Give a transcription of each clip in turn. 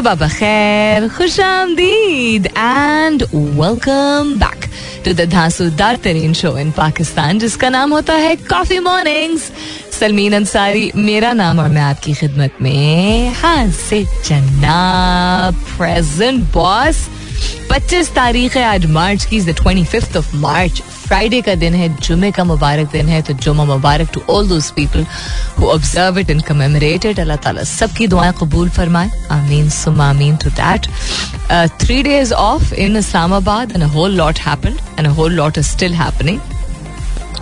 Sabah खैर खुश आमदीद and welcome back to the धांसूदार तरीन शो इन पाकिस्तान जिसका नाम होता है कॉफ़ी मॉर्निंग्स सलमीन अंसारी, मेरा नाम और मैं आपकी खिदमत में हाजिर चन्ना प्रेजेंट बॉस 25 तारीख है आज मार्च की twenty fifth of March Friday का दिन है जुमे का मुबारक दिन है तो जुमा मुबारक to all those people who observe it and commemorate it Allah ताला सबकी दुआएँ कबूल फरमाए। आमीन सुम आमीन to that three days of in Islamabad and a whole lot happened and a whole lot is still happening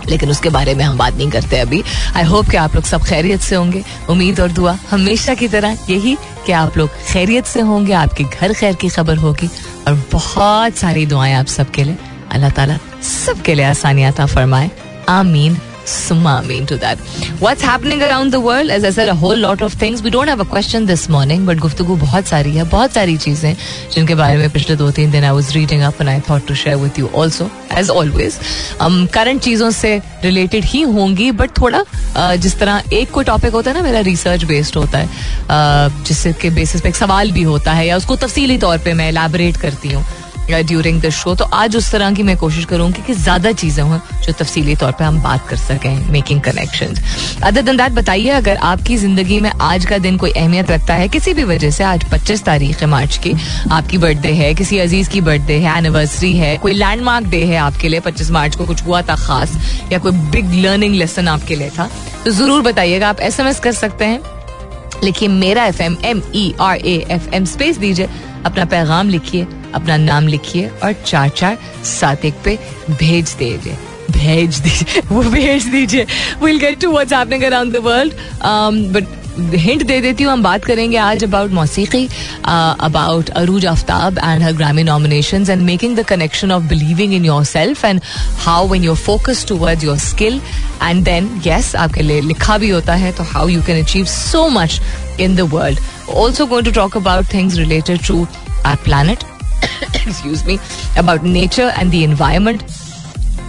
लेकिन उसके बारे में हम बात नहीं करते अभी। आई होप कि आप लोग सब खैरियत से होंगे। उम्मीद और दुआ हमेशा की तरह यही कि आप लोग खैरियत से होंगे, आपके घर खैर की खबर होगी। और बहुत सारी दुआएँ आप सबके लिए। अल्लाह ताला सबके लिए आसानियात फरमाए। आमीन। Summa mean to that. What's happening around the world? As I said, a whole lot of things. We don't have a question this morning, but गुफ्तगु बहुत सारी है बहुत सारी चीज़ें जिनके बारे में पिछले दो तीन दिन I was reading up and I thought to share with you also, as always. Um, current चीज़ों से रिलेटेड ही होंगी बट थोड़ा uh, जिस तरह एक कोई टॉपिक होता है ना मेरा रिसर्च बेस्ड होता है uh, जिसके बेसिस पे एक सवाल भी होता है या उसको तफसीली तौर पे मैं एलाबरेट करती हूँ ड्यूरिंग द शो तो आज उस तरह की मैं कोशिश करूँगी कि ज़्यादा चीज़ें हों जो तफसीली तौर पर हम बात कर सकें making connection other than that बताइए, अगर आपकी ज़िंदगी में आज का दिन कोई अहमियत रखता है, किसी भी वजह से आज 25 तारीख है मार्च की, आपकी बर्थडे है, किसी अज़ीज़ की बर्थडे है एनिवर्सरी है, कोई लैंडमार्क डे है आपके लिए 25 मार्च को कुछ हुआ था खास, या कोई बिग लर्निंग लेसन आपके लिए था तो ज़रूर बताइएगा, आप एस कर सकते हैं। लिखिए मेरा F M M E R A F M space दीजिए, अपना पैगाम लिखिए। अपना नाम लिखिए और चार चार सात एक पे भेज दीजिए। भेज दीजिए। वो भेज दीजिए। Will get to what's happening around the world but hint दे देती हूँ हम बात करेंगे आज about मौसीकी about Arooj Aftab and her Grammy nomination and making the connection of believing in yourself and how when your focus towards your skill and then yes आपके लिए लिखा भी होता है तो how you can achieve so much in the world. Also, going to talk about things related to our planet, excuse me, about nature and the environment.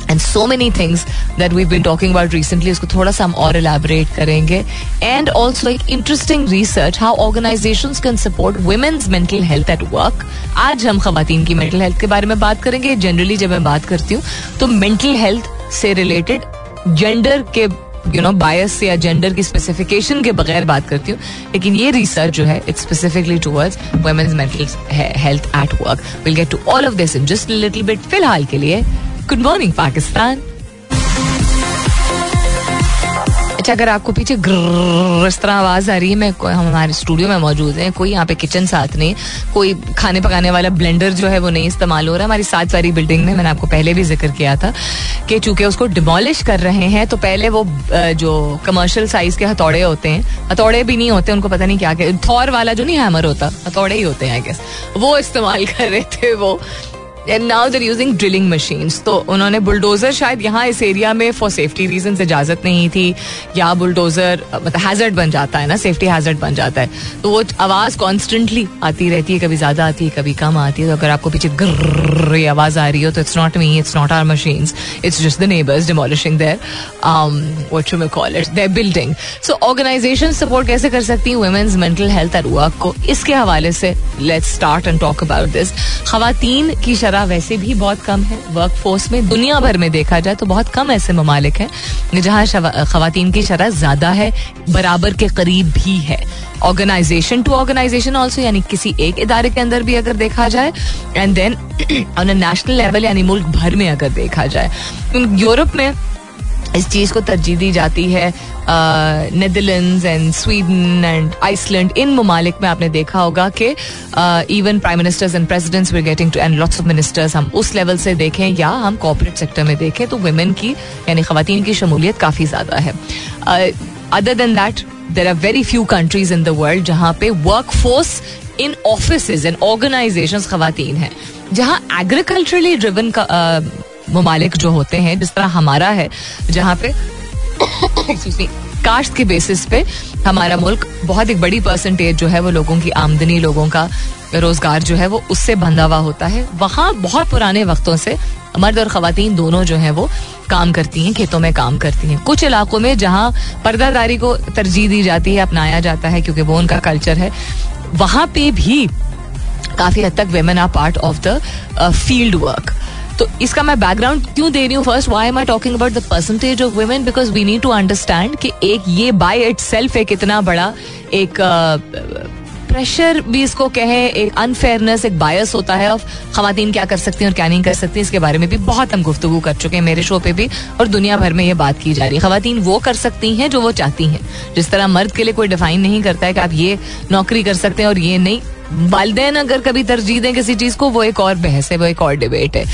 And so many things that we've been talking about recently, इसको थोड़ा सा हम और elaborate करेंगे. And also like interesting research how organizations can support women's mental health at work. आज हम खवातीन की mental health के बारे में बात करेंगे. Generally जब मैं बात करती हूँ तो mental health से related gender के यू नो बायस या जेंडर की स्पेसिफिकेशन के बगैर बात करती हूँ, लेकिन ये रिसर्च जो है it's specifically towards women's mental health at work will get to all of this in just little bit फ़िलहाल के लिए गुड मॉर्निंग पाकिस्तान अच्छा अगर आपको पीछे इस तरह आवाज़ आ रही है, मैं हम हमारे स्टूडियो में मौजूद हैं, कोई यहाँ पे किचन साथ नहीं, कोई खाने पकाने वाला ब्लेंडर जो है वो नहीं इस्तेमाल हो रहा, हमारी सात सारी बिल्डिंग में मैंने आपको पहले भी ज़िक्र किया था कि चूँकि उसको डिमोलिश कर रहे हैं तो पहले वो जो कमर्शियल साइज़ के हथौड़े होते हैं, हथौड़े भी नहीं होते, उनको पता नहीं क्या थौर वाला जो नहीं हैमर होता, हथौड़े ही होते हैं आई गेस वो इस्तेमाल कर रहे थे वो। Now they're using drilling machines तो उन्होंने बुलडोजर शायद यहाँ इस एरिया में फॉर सेफ्टी रीजन इजाज़त नहीं थी, या बुलडोजर मतलब हैजर्ड बन जाता है ना सेफ्टी हैजर्ड बन जाता है। तो वो आवाज़ कॉन्स्टेंटली आती रहती है, कभी ज़्यादा आती है, कभी कम आती है। तो अगर आपको पीछे ग्र आवाज़ आ रही हो तो it's not me it's not our machine it's just the neighbours demolishing you may call it their building so organisation support कैसे कर सकती है? Women's mental health at work को इसके हवाले से let's start and talk about this खातन की शराब वैसे भी बहुत कम है। वर्क फोर्स में दुनिया भर में देखा जाए तो बहुत कम ऐसे ममालिक हैं, जहाँ खातन की शरह ज़्यादा है, बराबर के करीब भी है। ऑर्गेनाइजेशन टू ऑर्गेनाइजेशन ऑल्सो यानी किसी एक इदारे के अंदर भी अगर देखा जाए and then on national level यानी मुल्क भर में अगर देखा जाए यूरोप में इस चीज़ को तरजीह दी जाती है Netherlands and Sweden and Iceland इन ममालिक में आपने देखा होगा कि even prime ministers and presidents we getting to and lots of ministers हम उस लेवल से देखें या हम कॉर्पोरेट सेक्टर में देखें तो वुमेन की, यानी खातन की शमूलियत काफ़ी ज़्यादा है। Other than that there are very few countries in the world जहाँ पे work force in office in organisation खातन हैं, जहाँ एग्रीकल्चरली ड्रिवन ममालिक जो होते हैं, जिस तरह हमारा है, जहाँ पे कास्ट के बेसिस पे हमारा मुल्क बहुत एक बड़ी परसेंटेज जो है वो लोगों की आमदनी, लोगों का रोज़गार जो है वो उससे बंधा हुआ होता है। वहाँ बहुत पुराने वक्तों से मर्द और खातन दोनों जो है वो काम करती हैं, खेतों में काम करती हैं। कुछ इलाकों में जहाँ पर्दादारी को तरजीह दी जाती है, अपनाया जाता है, क्योंकि वो उनका कल्चर है, वहाँ पे भी काफ़ी हद तक women are part of the field work तो इसका मैं बैकग्राउंड क्यों दे रही हूँ? First why am I talking about the percentage of women because we need to understand कि एक ये बाय इट सेल्फ एक इतना बड़ा एक प्रेशर भी इसको कहे, एक अनफेयरनेस एक बायस होता है। ऑफ़ खातन क्या कर सकती हैं और क्या नहीं कर सकती इसके बारे में भी बहुत हम गुफ्तु कर चुके हैं मेरे शो पे भी। और दुनिया भर में ये बात की जा रही है। खातन वो कर सकती हैं जो वो चाहती हैं। जिस तरह मर्द के लिए कोई डिफाइन नहीं करता है कि आप ये नौकरी कर सकते हैं और ये नहीं। वालदेन अगर कभी तरजीह दें किसी चीज़ को, वो एक और बहस है, वो एक और डिबेट है।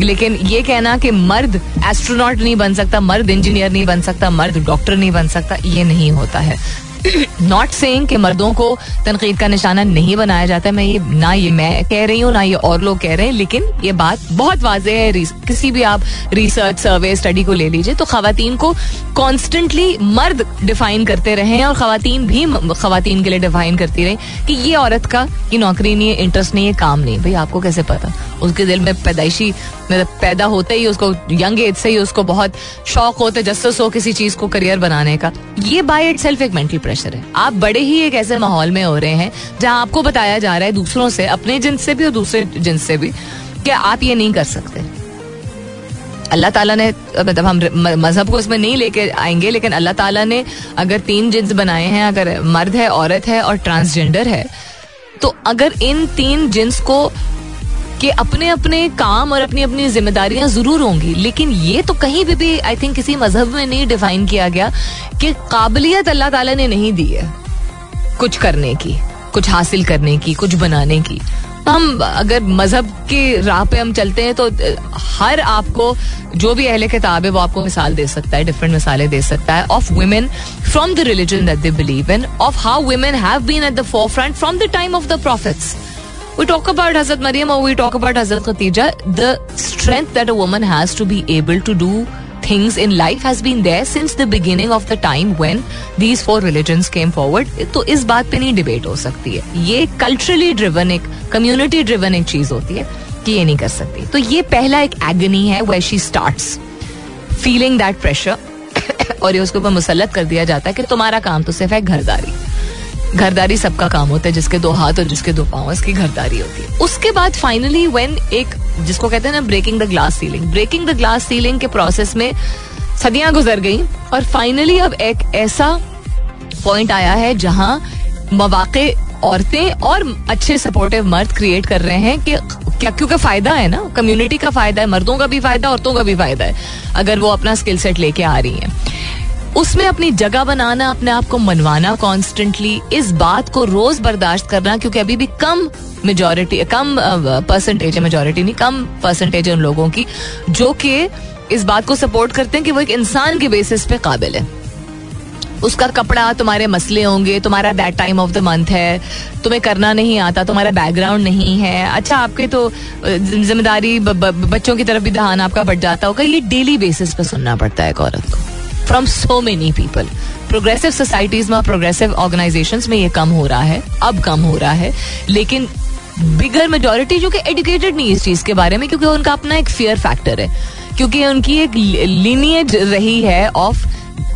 लेकिन ये कहना कि मर्द एस्ट्रोनॉट नहीं बन सकता, मर्द इंजीनियर नहीं बन सकता, मर्द डॉक्टर नहीं बन सकता, ये नहीं होता है। नॉट सेइंग कि मर्दों को तनकीद का निशाना नहीं बनाया जाता, मैं ये, ना ये मैं कह रही हूँ, ना ये और लोग कह रहे हैं, लेकिन ये बात बहुत वाजे है किसी भी आप रिसर्च सर्वे स्टडी को ले लीजिए तो खातन को कॉन्स्टेंटली मर्द डिफाइन करते रहे हैं और खातन भी खातन के लिए डिफाइन करती रहे कि ये औरत का, ये नौकरी नहीं है इंटरेस्ट नहीं है, काम नहीं भाई, आपको कैसे पता? उसके दिल में पैदाइशी मतलब पैदा होते ही उसको यंग एज से ही उसको बहुत शौक होता है जस्टिस हो किसी चीज़ को करियर बनाने का। ये बाय इट सेल्फ एक मेंटल प्रेशर है। आप बड़े ही एक ऐसे माहौल में हो रहे हैं, जहाँ आपको बताया जा रहा है दूसरों से, अपने जिन से भी और दूसरे जिन से भी, कि आप ये नहीं कर सकते। अल्लाह ताला ने मतलब हम मज़हब को इसमें नहीं लेके आएँगे, लेकिन अल्लाह ताला ने अगर तीन जिन्स बनाए हैं, अगर मर्द है, औरत है और ट्रांसजेंडर है तो अगर इन तीन जिन्स को कि अपने अपने काम और अपनी अपनी जिम्मेदारियाँ ज़रूर होंगी। लेकिन ये तो कहीं भी भी आई थिंक किसी मज़हब में नहीं डिफाइन किया गया कि काबिलियत अल्लाह ताला ने नहीं दी है। कुछ करने की, कुछ हासिल करने की, कुछ बनाने की। हम, अगर मज़हब की राह पे हम चलते हैं तो हर आपको, जो भी अहले किताब है, वो आपको मिसाल दे सकता है डिफरेंट मिसालें दे सकता है of women from the religion that they believe in of how women have been at the forefront from the time of the prophets we talk about Hazrat Maryam or we talk about Hazrat Khatija, the strength that a woman has to be able to do things in life has been there since the beginning of the time when these four religions came forward. तो इस बात पे नहीं debate हो सकती है ये culturally driven एक कम्युनिटी ड्रिवन एक चीज़ होती है कि ये नहीं कर सकती तो ये पहला एक एगनी है way she starts feeling that pressure और ये उसके ऊपर मुसलत कर दिया जाता है कि तुम्हारा काम तो सिर्फ़ है घरदारी घरदारी सबका काम होता है, जिसके दो हाथ और जिसके दो पाँव, इसकी घरदारी होती है। उसके बाद फाइनली वेन एक, जिसको कहते हैं ना breaking the glass ceiling breaking the glass ceiling के प्रोसेस में सदियाँ गुजर गई और फाइनली अब एक ऐसा पॉइंट आया है जहाँ मवाक़े औरतें और अच्छे सपोर्टिव मर्द क्रिएट कर रहे हैं कि क्या, क्योंकि फ़ायदा है ना कम्युनिटी का फ़ायदा है, मर्दों का भी फ़ायदा, औरतों का भी फ़ायदा है, अगर वो अपना स्किल सेट लेके आ रही हैं। उसमें अपनी जगह बनाना, अपने आप को मनवाना कॉन्स्टेंटली इस बात को रोज बर्दाश्त करना, क्योंकि अभी भी कम मेजोरिटी कम परसेंटेज है मेजोरिटी नहीं, कम परसेंटेज है उन लोगों की, जो कि इस बात को सपोर्ट करते हैं कि वो एक इंसान के बेसिस पे काबिल है। उसका कपड़ा, तुम्हारे मसले होंगे, तुम्हारा that time of the month है, तुम्हें करना नहीं आता, तुम्हारा बैकग्राउंड नहीं है। अच्छा आपके तो ज़िम्मेदारी बच्चों की तरफ़ भी ध्यान आपका बढ़ जाता होगा, ये डेली बेसिस पे सुनना पड़ता है एक औरत को। From so many people progressive societies में प्रोग्रेसिव ऑर्गेनाइजेशन में ये कम हो रहा है, अब कम हो रहा है, लेकिन बिगर मेजोरिटी जो कि एडुकेटेड नहीं इस चीज़ के बारे में, क्योंकि उनका अपना एक फियर फैक्टर है, क्योंकि उनकी एक लीनियज रही है of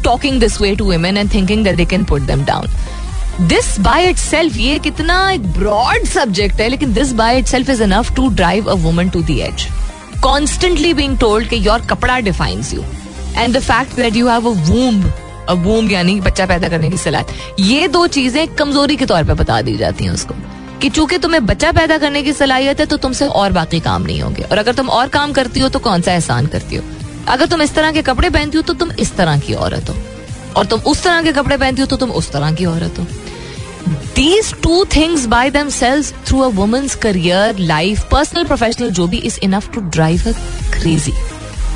talking this way to women and thinking that they can put them down this by itself ये कितना एक ब्रॉड सब्जेक्ट है, लेकिन this by itself is enough to drive a woman to the edge constantly being told कि your कपड़ा defines you and the fact that you have a womb a womb यानी बच्चा पैदा करने की सलाहियत ये दो चीज़ें कमज़ोरी के तौर पर बता दी जाती हैं उसको कि चूँकि तुम्हें बच्चा पैदा करने की सलाहियत है तो तुमसे और बाकी काम नहीं होंगे। और अगर तुम और काम करती हो तो कौन सा एहसान करती हो? अगर तुम इस तरह के कपड़े पहनती हो तो तुम इस तरह की औरत हो। और तुम उस तरह के कपड़े पहनती हो तो तुम उस तरह की औरत हो। These two things by themselves through a women's career life personal professional जो भी is enough to drive a crazy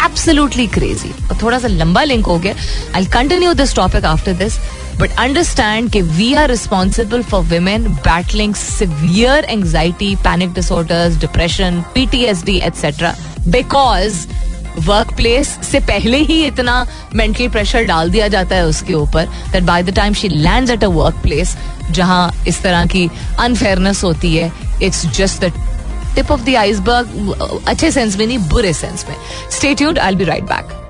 absolutely crazy और थोड़ा सा लंबा लिंक हो गया. I continue this topic after this but understand कि we are responsible for women battling severe anxiety panic disorders depression PTSD etcetera because workplace से पहले ही इतना मेंटल प्रेशर डाल दिया जाता है उसके ऊपर that by the time she land at a workplace जहाँ इस तरह की अनफेयरनेस होती है it's just the tip of the iceberg अच्छे सेंस में नहीं, बुरे सेंस में। Stay tuned I be right back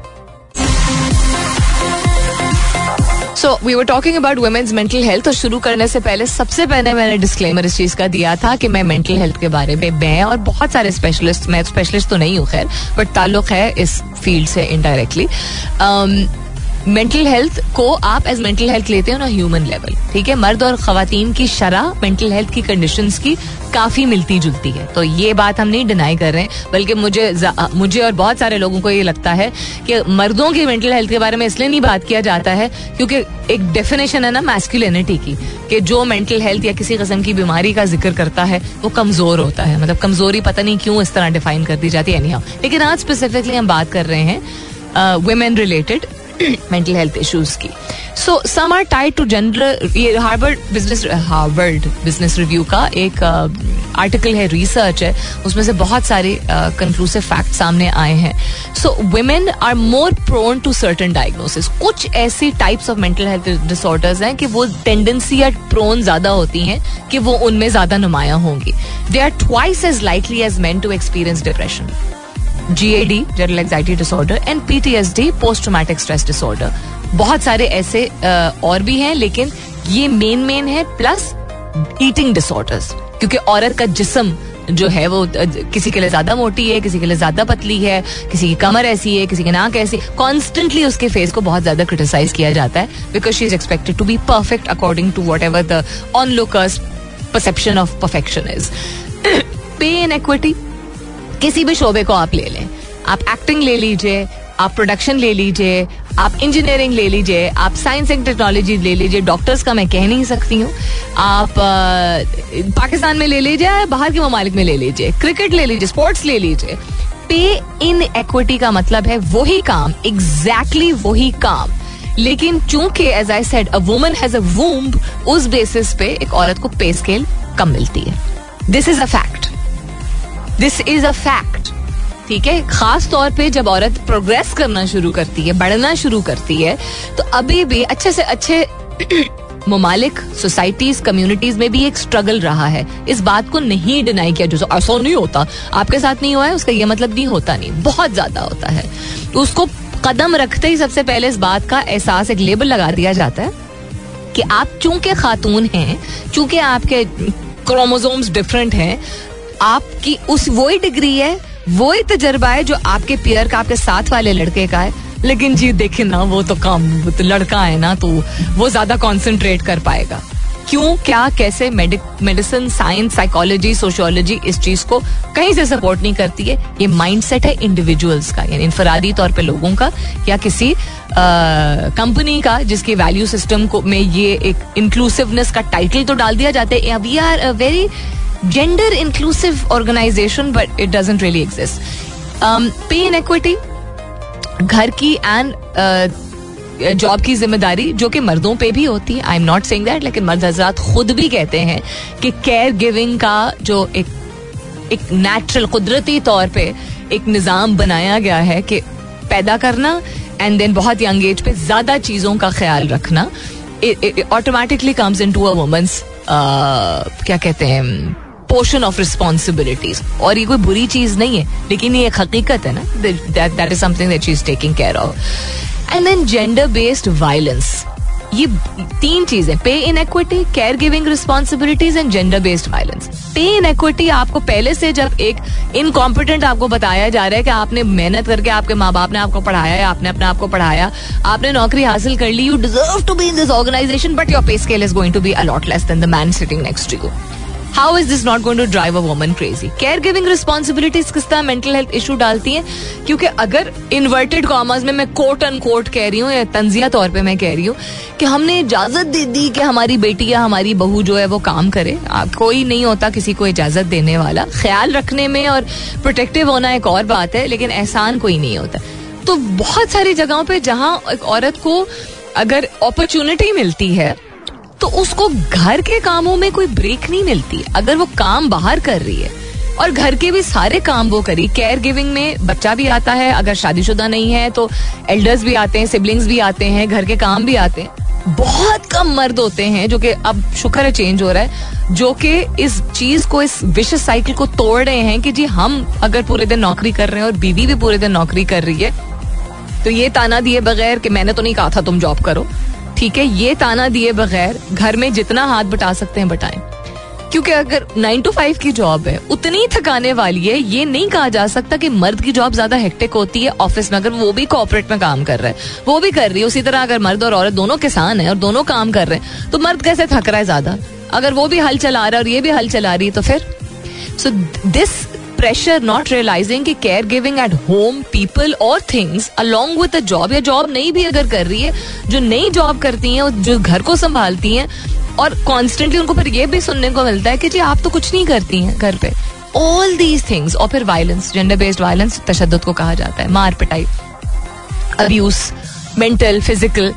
so we were talking about women's mental health और शुरू करने से पहले सबसे पहले मैंने डिस्क्लेमर इस चीज़ का दिया था कि मैं मेंटल हेल्थ के बारे में, मैं और बहुत सारे स्पेशलिस्ट मैं स्पेशलिस्ट तो नहीं हूँ, खैर बट ताल्लुक है इस फ़ील्ड से इनडायरेक्टली मेंटल हेल्थ को आप एज मेंटल हेल्थ लेते हो ना ह्यूमन लेवल ठीक है? मर्द और खातन की शरह मेंटल हेल्थ की कंडीशन की काफ़ी मिलती जुलती है। तो ये बात हम नहीं डिनाई कर रहे हैं, बल्कि मुझे मुझे और बहुत सारे लोगों को ये लगता है कि मर्दों की मेंटल हेल्थ के बारे में इसलिए नहीं बात किया जाता है क्योंकि एक डेफिनेशन है ना मैस्कुलिनिटी की, कि जो मेंटल हेल्थ या किसी किस्म की बीमारी का ज़िक्र करता है, वो कमज़ोर होता है। मतलब कमज़ोरी पता नहीं क्यों इस तरह डिफाइन कर दी जाती है लेकिन आज स्पेसिफिकली हम बात कर रहे हैं women related mental health issues की so some are tied to general ये Harvard Business Harvard Business Review का एक आर्टिकल uh, है रिसर्च है उसमें से बहुत सारे कंक्लूसिव uh, फैक्ट सामने आए हैं। So women are more prone to certain diagnosis कुछ ऐसी types of mental health disorders हैं कि वो टेंडेंसी या प्रोन ज़्यादा होती हैं कि वो उनमें ज़्यादा नुमाया होंगी। They are twice as likely as man to experience depression GAD general anxiety disorder and PTSD post traumatic stress disorder बहुत सारे ऐसे और भी हैं, लेकिन ये मेन मेन है प्लस ईटिंग डिसऑर्डर्स क्योंकि औरत का जिसम जो है वो किसी के लिए ज़्यादा मोटी है, किसी के लिए ज़्यादा पतली है, किसी की कमर ऐसी है, किसी की नाक ऐसी कॉन्स्टेंटली उसके फेस को बहुत ज़्यादा क्रिटिसाइज किया जाता है because she is expected to be perfect according to whatever the onlookers perception of perfection is pay inequity किसी भी शोबे को आप ले लें। आप एक्टिंग ले लीजिए आप प्रोडक्शन ले लीजिए आप इंजीनियरिंग ले लीजिए आप साइंस एंड टेक्नोलॉजी ले लीजिए डॉक्टर्स का मैं कह नहीं सकती हूँ। आप आ, पाकिस्तान में ले लीजिए बाहर के ममालिक में ले लीजिए क्रिकेट ले लीजिए स्पोर्ट्स ले लीजिए। पे इन एक्विटी का मतलब है वही काम एग्जैक्टली exactly वही काम। लेकिन चूँकि as I said a woman has a womb उस बेसिस पे एक औरत को पे स्केल कम मिलती है। This is a fact this is a fact ठीक है? खास तौर पे जब औरत प्रोग्रेस करना शुरू करती है, बढ़ना शुरू करती है तो अभी भी अच्छे से अच्छे ममालिक सोसाइटीज कम्युनिटीज में भी एक स्ट्रगल रहा है। इस बात को नहीं डिनाई किया, जो ऐसा नहीं होता। आपके साथ नहीं हुआ है, उसका यह मतलब नहीं होता नहीं। बहुत ज़्यादा होता है। तो उसको कदम रखते ही सबसे पहले इस बात का एहसास, एक लेबल लगा दिया जाता है कि आप चूँकि खातून हैं, चूँकि आपके क्रोमोजोम्स डिफरेंट हैं आपकी उस वही डिग्री है, वही तजर्बा है जो आपके पियर का, आपके साथ वाले लड़के का है। लेकिन जी, देखे ना, वो तो काम, वो तो लड़का है ना तो वो ज़्यादा कॉन्सेंट्रेट कर पाएगा। क्यों, क्या, कैसे मेडिसिन साइंस साइकोलॉजी सोशियोलॉजी इस चीज़ को कहीं से सपोर्ट नहीं करती है? ये माइंडसेट है इंडिविजुअल्स का, यानी इनफरादी तौर पे लोगों का, या किसी कंपनी का, जिसके वैल्यू सिस्टम को में ये एक इंक्लूसिवनेस का टाइटल तो डाल दिया जाता है। We are very gender inclusive organization but it doesn't really exist. Um, pay inequity घर की एंड जॉब uh, की ज़िम्मेदारी जो कि मर्दों पे भी होती है। I am not saying that लेकिन मर्द हजरात खुद भी कहते हैं कि केयर गिविंग का जो एक एक नेचुरल कुदरती तौर पे एक निज़ाम बनाया गया है कि पैदा करना एंड देन बहुत यंग एज पे ज़्यादा चीज़ों का ख्याल रखना। Automatically comes into a women's क्या कहते हैं पोर्शन ऑफ़ रिस्पॉन्सिबिलिटीज और ये कोई बुरी चीज़ नहीं है, लेकिन ये एक हकीकत है ना that is something that she is taking care of and then gender based violence ये तीन चीज़ें pay inequity caregiving responsibilities and gender based violence pay inequity आपको पहले से जब एक इनकॉम्पिटेंट आपको बताया जा रहा है कि आपने मेहनत करके आपके माँ बाप ने आपको पढ़ाया है आपने अपने आप को पढ़ाया, आपने नौकरी हासिल कर ली you deserve to be in this organisation but your pay scale is going to be a lot less than the man sitting next to you how is this not going to drive a woman crazy caregiving responsibilities किस तरह mental health issue डालती हैं? क्योंकि अगर inverted commas में मैं coat and quote कह रही हूँ, या तंजिया तौर पर मैं कह रही हूँ कि हमने इजाज़त दे दी कि हमारी बेटी या हमारी बहू जो है वो काम करे। कोई नहीं होता किसी को इजाज़त देने वाला। ख्याल रखने में और प्रोटेक्टिव होना एक और बात है, लेकिन एहसान कोई नहीं होता। तो बहुत सारी जगहों पे जहाँ एक औरत को अगर अपॉर्चुनिटी मिलती है तो उसको घर के कामों में कोई ब्रेक नहीं मिलती। अगर वो काम बाहर कर रही है, और घर के भी सारे काम वो करी केयर गिविंग में बच्चा भी आता है, अगर शादीशुदा नहीं है तो एल्डर्स भी आते हैं सिबलिंग्स भी आते हैं, घर के काम भी आते हैं। बहुत कम मर्द होते हैं जो कि अब शुक्र है चेंज हो रहा है, जो कि इस चीज़ को, इस विश साइकिल को तोड़ रहे हैं कि जी हम अगर पूरे दिन नौकरी कर रहे हैं और बीवी भी पूरे दिन नौकरी कर रही है तो ये ताना दिए बगैर कि मैंने तो नहीं कहा था तुम जॉब करो। ठीक है, ये ताना दिए बगैर घर में जितना हाथ बटा सकते हैं बटाएँ। क्योंकि अगर नाइन टू फाइव की जॉब है, उतनी थकाने वाली है, ये नहीं कहा जा सकता कि मर्द की जॉब ज़्यादा हेक्टिक होती है ऑफ़िस में, अगर वो भी कॉपरेट में काम कर रहा है, वो भी कर रही है, उसी तरह अगर मर्द और औरत दोनों किसान है और दोनों काम कर रहे हैं तो मर्द कैसे थक रहा है ज़्यादा? अगर वो भी हल चला रहा है और ये भी हल चला रही है तो फिर? So this pressure not realising कि care giving at home people और थिंग्स अलॉन्ग विद जॉब या जॉब नहीं भी अगर कर रही है, जो नई जॉब करती हैं, जो घर को संभालती हैं, और कॉन्स्टेंटली उनको फिर ये भी सुनने को मिलता है कि जी आप तो कुछ नहीं करती हैं घर पे। ऑल दीज थिंग्स और फिर वायलेंस जेंडर बेस्ड वायलेंस तशद को कहा जाता है, मार पिटाई अब्यूज मेंटल फ़िज़िकल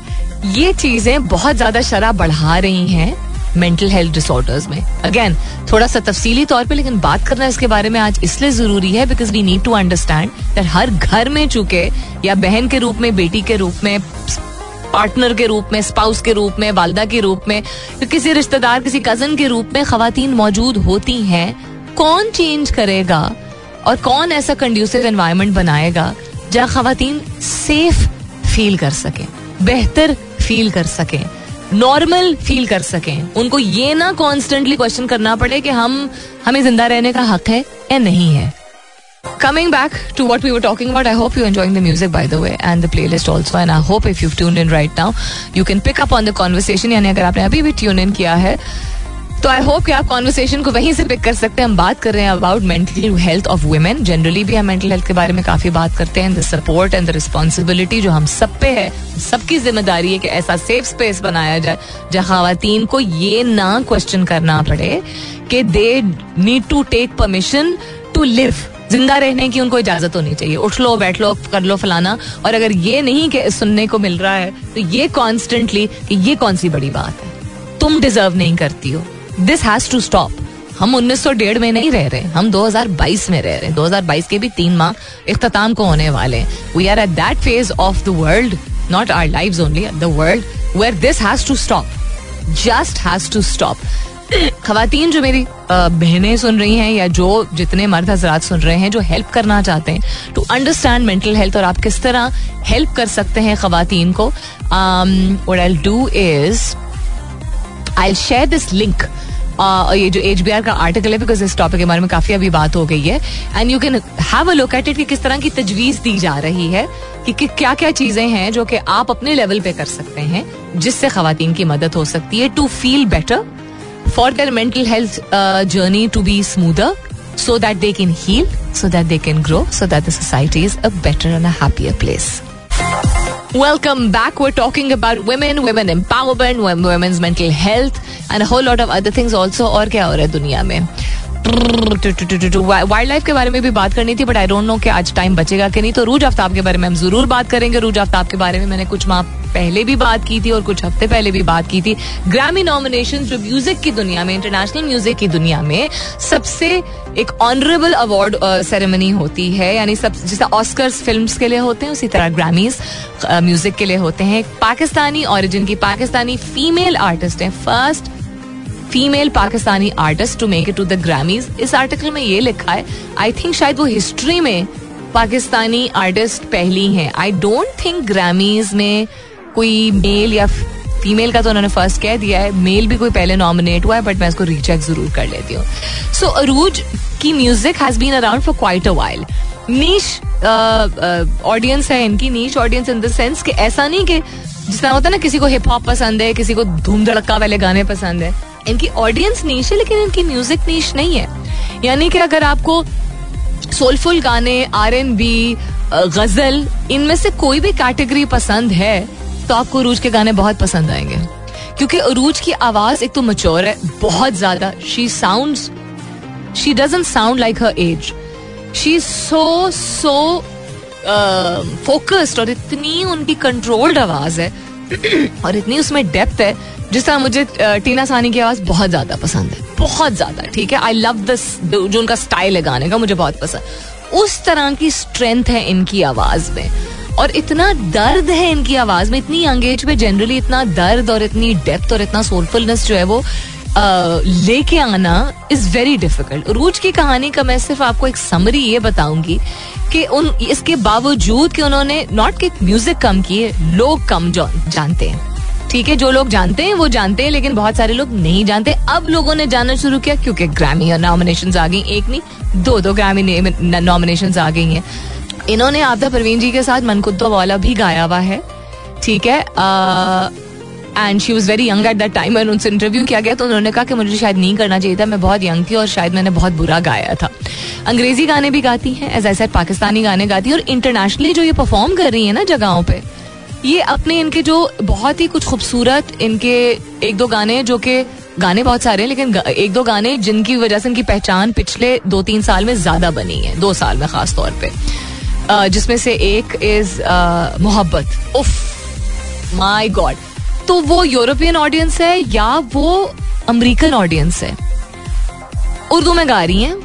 ये चीज़ें बहुत ज़्यादा शराब बढ़ा रही हैं। मेंटल हेल्थ डिसऑर्डर्स में। अगेन थोड़ा सा तफसीली तौर पे, लेकिन बात करना इसके बारे में आज इसलिए ज़रूरी है because we need to understand that हर घर में चुके, या बहन के रूप में, बेटी के रूप में पार्टनर के रूप में स्पाउस के रूप में, वालदा के रूप में, किसी रिश्तेदार, किसी कज़न के रूप में खातन मौजूद होती हैं। कौन चेंज करेगा? और कौन ऐसा कंड्यूसिव एनवायरमेंट बनाएगा, जहाँ खातन सेफ़ फील कर सकें, बेहतर फील कर सकें। नॉर्मल फील कर सकें उनको ये ना कॉन्स्टेंटली क्वेश्चन करना पड़े कि हम हमें ज़िंदा रहने का हक है या नहीं है Coming back to what we were talking about, I hope you're enjoying the music, by the way, and the playlist also. And I hope if you've tuned in right now, you can pick up on the conversation. यानी अगर आपने अभी भी tune in किया है तो I hope कि आप कॉन्वर्सेशन को वहीं से पिक कर सकते हैं। हम बात कर रहे हैं about mental health of women generally भी हम मेंटल हेल्थ के बारे में काफ़ी बात करते हैं। The support and the responsibility जो हम सब पे है, सबकी ज़िम्मेदारी है कि ऐसा सेफ़ स्पेस बनाया जाए, जहाँ खातन को ये ना क्वेश्चन करना पड़े कि they need to take permission to live ज़िंदा रहने की उनको इजाज़त होनी चाहिए। उठ लो बैठ लो कर लो फलाना। और अगर ये नहीं के सुनने को मिल रहा है तो ये कॉन्स्टेंटली कि ये कौन सी बड़ी बात है? तुम डिजर्व नहीं करती हो। दिस हैज़ टू स्टॉप हम उन्नीस सौ डेढ़ में नहीं रह रहे, हम 2022 में रह रहे। हैं 2022 के भी तीन माह इख्ताम को होने वाले we are at that phase of the world not are live only the world where this has to stop just has to stop खातन जो मेरी बहनें सुन रही हैं या जो जितने मर्द हजरात सुन रहे हैं, जो हेल्प करना चाहते हैं टू अंडरस्टैंड मेंटल हेल्थ और आप किस तरह हेल्प कर सकते हैं खातन को do is I share this link Uh, ये जो एच बी आर का आर्टिकल है बिकॉज़ इस टॉपिक के बारे में काफ़ी अभी बात हो गई है. And you can have a located कि किस तरह की तजवीज दी जा रही है कि क्या क्या चीज़ें हैं जो कि आप अपने लेवल पे कर सकते हैं, जिससे खातन की मदद हो सकती है to feel better for their mental health journey to be smoother so that they can heal so that they can grow so that the society is a better and a happier place Welcome back. We're talking about women, women empowerment, women's mental health, and a whole lot of other things also. और क्या हो रहा है दुनिया में wild life के बारे में भी बात करनी थी बट आई डोंट नो कि आज टाइम बचेगा कि नहीं तो रूज आफ्ताब के बारे में हम ज़रूर बात करेंगे रूज आफ्ताब के बारे में मैंने कुछ माह पहले भी बात की थी और कुछ हफ़्ते पहले भी बात की थी। ग्रामी नॉमिनेशन जो म्यूज़िक की दुनिया में इंटरनेशनल म्यूज़िक की दुनिया में, सबसे एक ऑनरेबल अवार्ड सेरेमनी होती है। यानी सब, जैसे ऑस्कर्स फिल्म्स के लिए होते हैं, उसी तरह ग्रामीज म्यूज़िक के लिए होते हैं। पाकिस्तानी ओरिजिन की पाकिस्तानी फीमेल आर्टिस्ट है। First female Pakistani artist to make it to the Grammys इस आर्टिकल में ये लिखा है आई थिंक शायद वो हिस्ट्री में पाकिस्तानी आर्टिस्ट पहली हैं। आई डोंट थिंक ग्रामीज में कोई मेल या फीमेल का तो उन्होंने फ़र्स्ट कह दिया है। मेल भी कोई पहले नॉमिनेट हुआ है बट मैं इसको रीचेक ज़रूर कर लेती हूँ। सो so, अरूज की music has been around for quite a while niche audience है इनकी नीच ऑडियंस इन द सेंस कि ऐसा नहीं कि जिस तरह होता है ना किसी को हिप हॉप पसंद है किसी को धूम धड़का वाले गाने पसंद है। इनकी ऑडियंस नीच है लेकिन इनकी म्यूज़िक नीच नहीं है। यानी कि अगर आपको सोलफुल गाने आर एन बी गज़ल इनमें से कोई भी कैटेगरी पसंद है तो आपको अरूज के गाने बहुत पसंद आएँगे। क्योंकि अरूज की आवाज़ एक तो मच्योर है, बहुत ज़्यादा। She sound she doesn't sound like her age she so so focused और इतनी उनकी कंट्रोल्ड आवाज़ है। और इतनी उसमें डेप्थ है, जिस तरह मुझे टीना सानी की आवाज़ बहुत ज़्यादा पसंद है। बहुत ज़्यादा, ठीक है? आई लव दिस जो उनका स्टाइल है गाने का, मुझे बहुत पसंद। उस तरह की स्ट्रेंथ है इनकी आवाज़ में। और इतना दर्द है इनकी आवाज़ में, इतनी यंग एज में जनरली इतना दर्द और इतनी डेप्थ और इतना सोलफुलनेस जो है वो लेके आना इज़ वेरी डिफ़िकल्ट रूज की कहानी का मैं सिर्फ़ आपको एक समरी ये बताऊँगी कि उन, इसके बावजूद कि उन्होंने नॉट कि म्यूज़िक कम किए, लोग कम जानते हैं। ठीक है, जो लोग जानते हैं वो जानते हैं, लेकिन बहुत सारे लोग नहीं जानते। अब लोगों ने जानना शुरू किया, क्योंकि ग्रामी नॉमिनेशन आ गई, एक नहीं दो दो ग्रामी नॉमिनेशन आ गई हैं। इन्होंने आपदा परवीन जी के साथ मनकुद्दो वाला भी गाया हुआ है। ठीक है and she was very young at that time और उनसे इंटरव्यू किया गया तो उन्होंने कहा कि मुझे शायद नहीं करना चाहिए था, मैं बहुत यंग थी और शायद मैंने बहुत बुरा गाया था। अंग्रेज़ी गाने भी गाती हैं एज आई पाकिस्तानी गाने गाती है, और इंटरनेशनली जो ये परफॉर्म कर रही है ना जगहों पर ये अपने इनके जो बहुत ही कुछ खूबसूरत इनके एक दो गाने, जो कि गाने बहुत सारे हैं, लेकिन एक दो गाने जिनकी वजह से इनकी पहचान पिछले दो तीन साल में ज़्यादा बनी है, दो साल में खास तौर पे। जिसमें से एक इज़ मोहब्बत। उफ माय गॉड तो वो यूरोपियन ऑडियंस है या वो अमेरिकन ऑडियंस है? उर्दू में गा रही हैं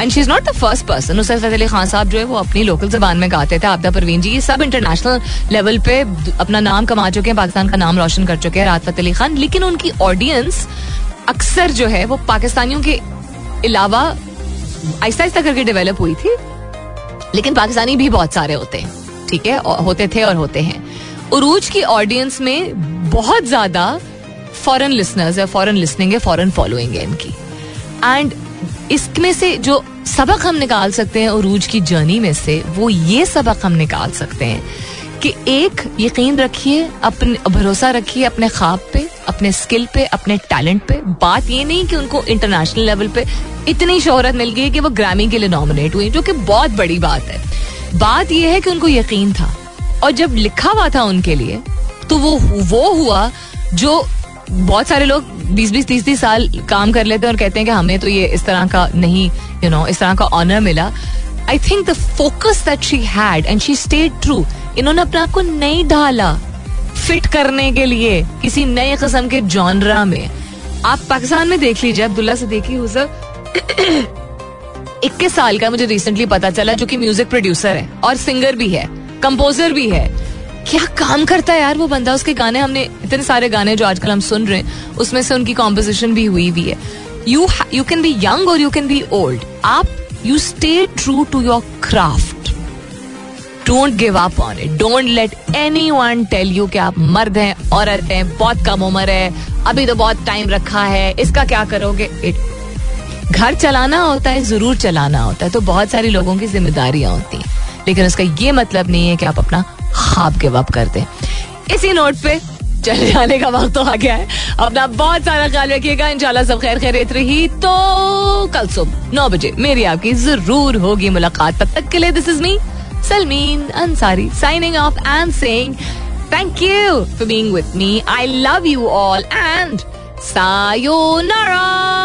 and she is not the first person Nusrat Ali Khan sahab जो है वो अपनी लोकल जबान में गाते थे, आपदा परवीन जी। ये सब इंटरनेशनल लेवल पे अपना नाम कमा चुके हैं, पाकिस्तान का नाम रोशन कर चुके हैं राहत अली खान। लेकिन उनकी ऑडियंस अक्सर जो है वो पाकिस्तानियों के अलावा आहिस्ता आहिस्ता करके डेवलप हुई थी। लेकिन पाकिस्तानी भी बहुत सारे होते हैं, ठीक है? होते थे और होते हैं। उरूज की ऑडियंस में बहुत ज़्यादा फॉरेन लिसनर्स है फॉरेन लिसनिंग है फॉरेन फॉलोइंग है इनकी। एंड इसमें से जो सबक हम निकाल सकते हैं उरूज की जर्नी में से, वो ये सबक हम निकाल सकते हैं कि एक यकीन रखिए अपने भरोसा रखिए अपने ख्वाब पे अपने स्किल पे अपने टैलेंट पे। बात ये नहीं कि उनको इंटरनेशनल लेवल पे इतनी शोहरत मिल गई कि वो ग्रामी के लिए नॉमिनेट हुई जो कि बहुत बड़ी बात है। बात यह है कि उनको यकीन था। और जब लिखा हुआ था उनके लिए तो वो वो हुआ जो बहुत सारे लोग बीस बीस तीस तीस साल काम कर लेते हैं और कहते हैं कि हमें तो ये इस तरह का नहीं यू you नो know, इस तरह का ऑनर मिला। I think the focus that she had and she stayed true इन्होंने अपने आप को नहीं ढाला फिट करने के लिए किसी नए किस्म के जॉनरा में। आप पाकिस्तान में देख लीजिए, अब्दुल्ला से देखिए इक्कीस साल का मुझे रिसेंटली पता चला, जो कि म्यूज़िक प्रोड्यूसर है और सिंगर भी है कंपोजर भी है। क्या काम करता है यार वो बंदा? उसके गाने हमने, इतने सारे गाने जो आजकल हम सुन रहे हैं, उसमें से उनकी कॉम्पोजिशन भी हुई हुई है। You you can be young और यू कैन बी ओल्ड आप you stay true to your craft don't give up on it don't let anyone tell you कि आप मर्द हैं, औरत हैं, बहुत कम उम्र है, अभी तो बहुत टाइम रखा है, इसका क्या करोगे? इट घर चलाना होता है, ज़रूर चलाना होता है तो बहुत सारी लोगों की जिम्मेदारियाँ होती हैं। लेकिन उसका ये मतलब नहीं है कि आप अपना खाब गिव अप कर दें। इसी नोट पे चले जाने का वक्त तो आ गया है। अपना बहुत सारा ख्याल रखिएगा। इंशाल्लाह सब खैर खैरियत रही तो कल सुबह नौ बजे मेरी आपकी ज़रूर होगी मुलाकात। तब तक के लिए this is me Salmeen Ansari signing off and saying thank you for being with me. I love you all and sayonara.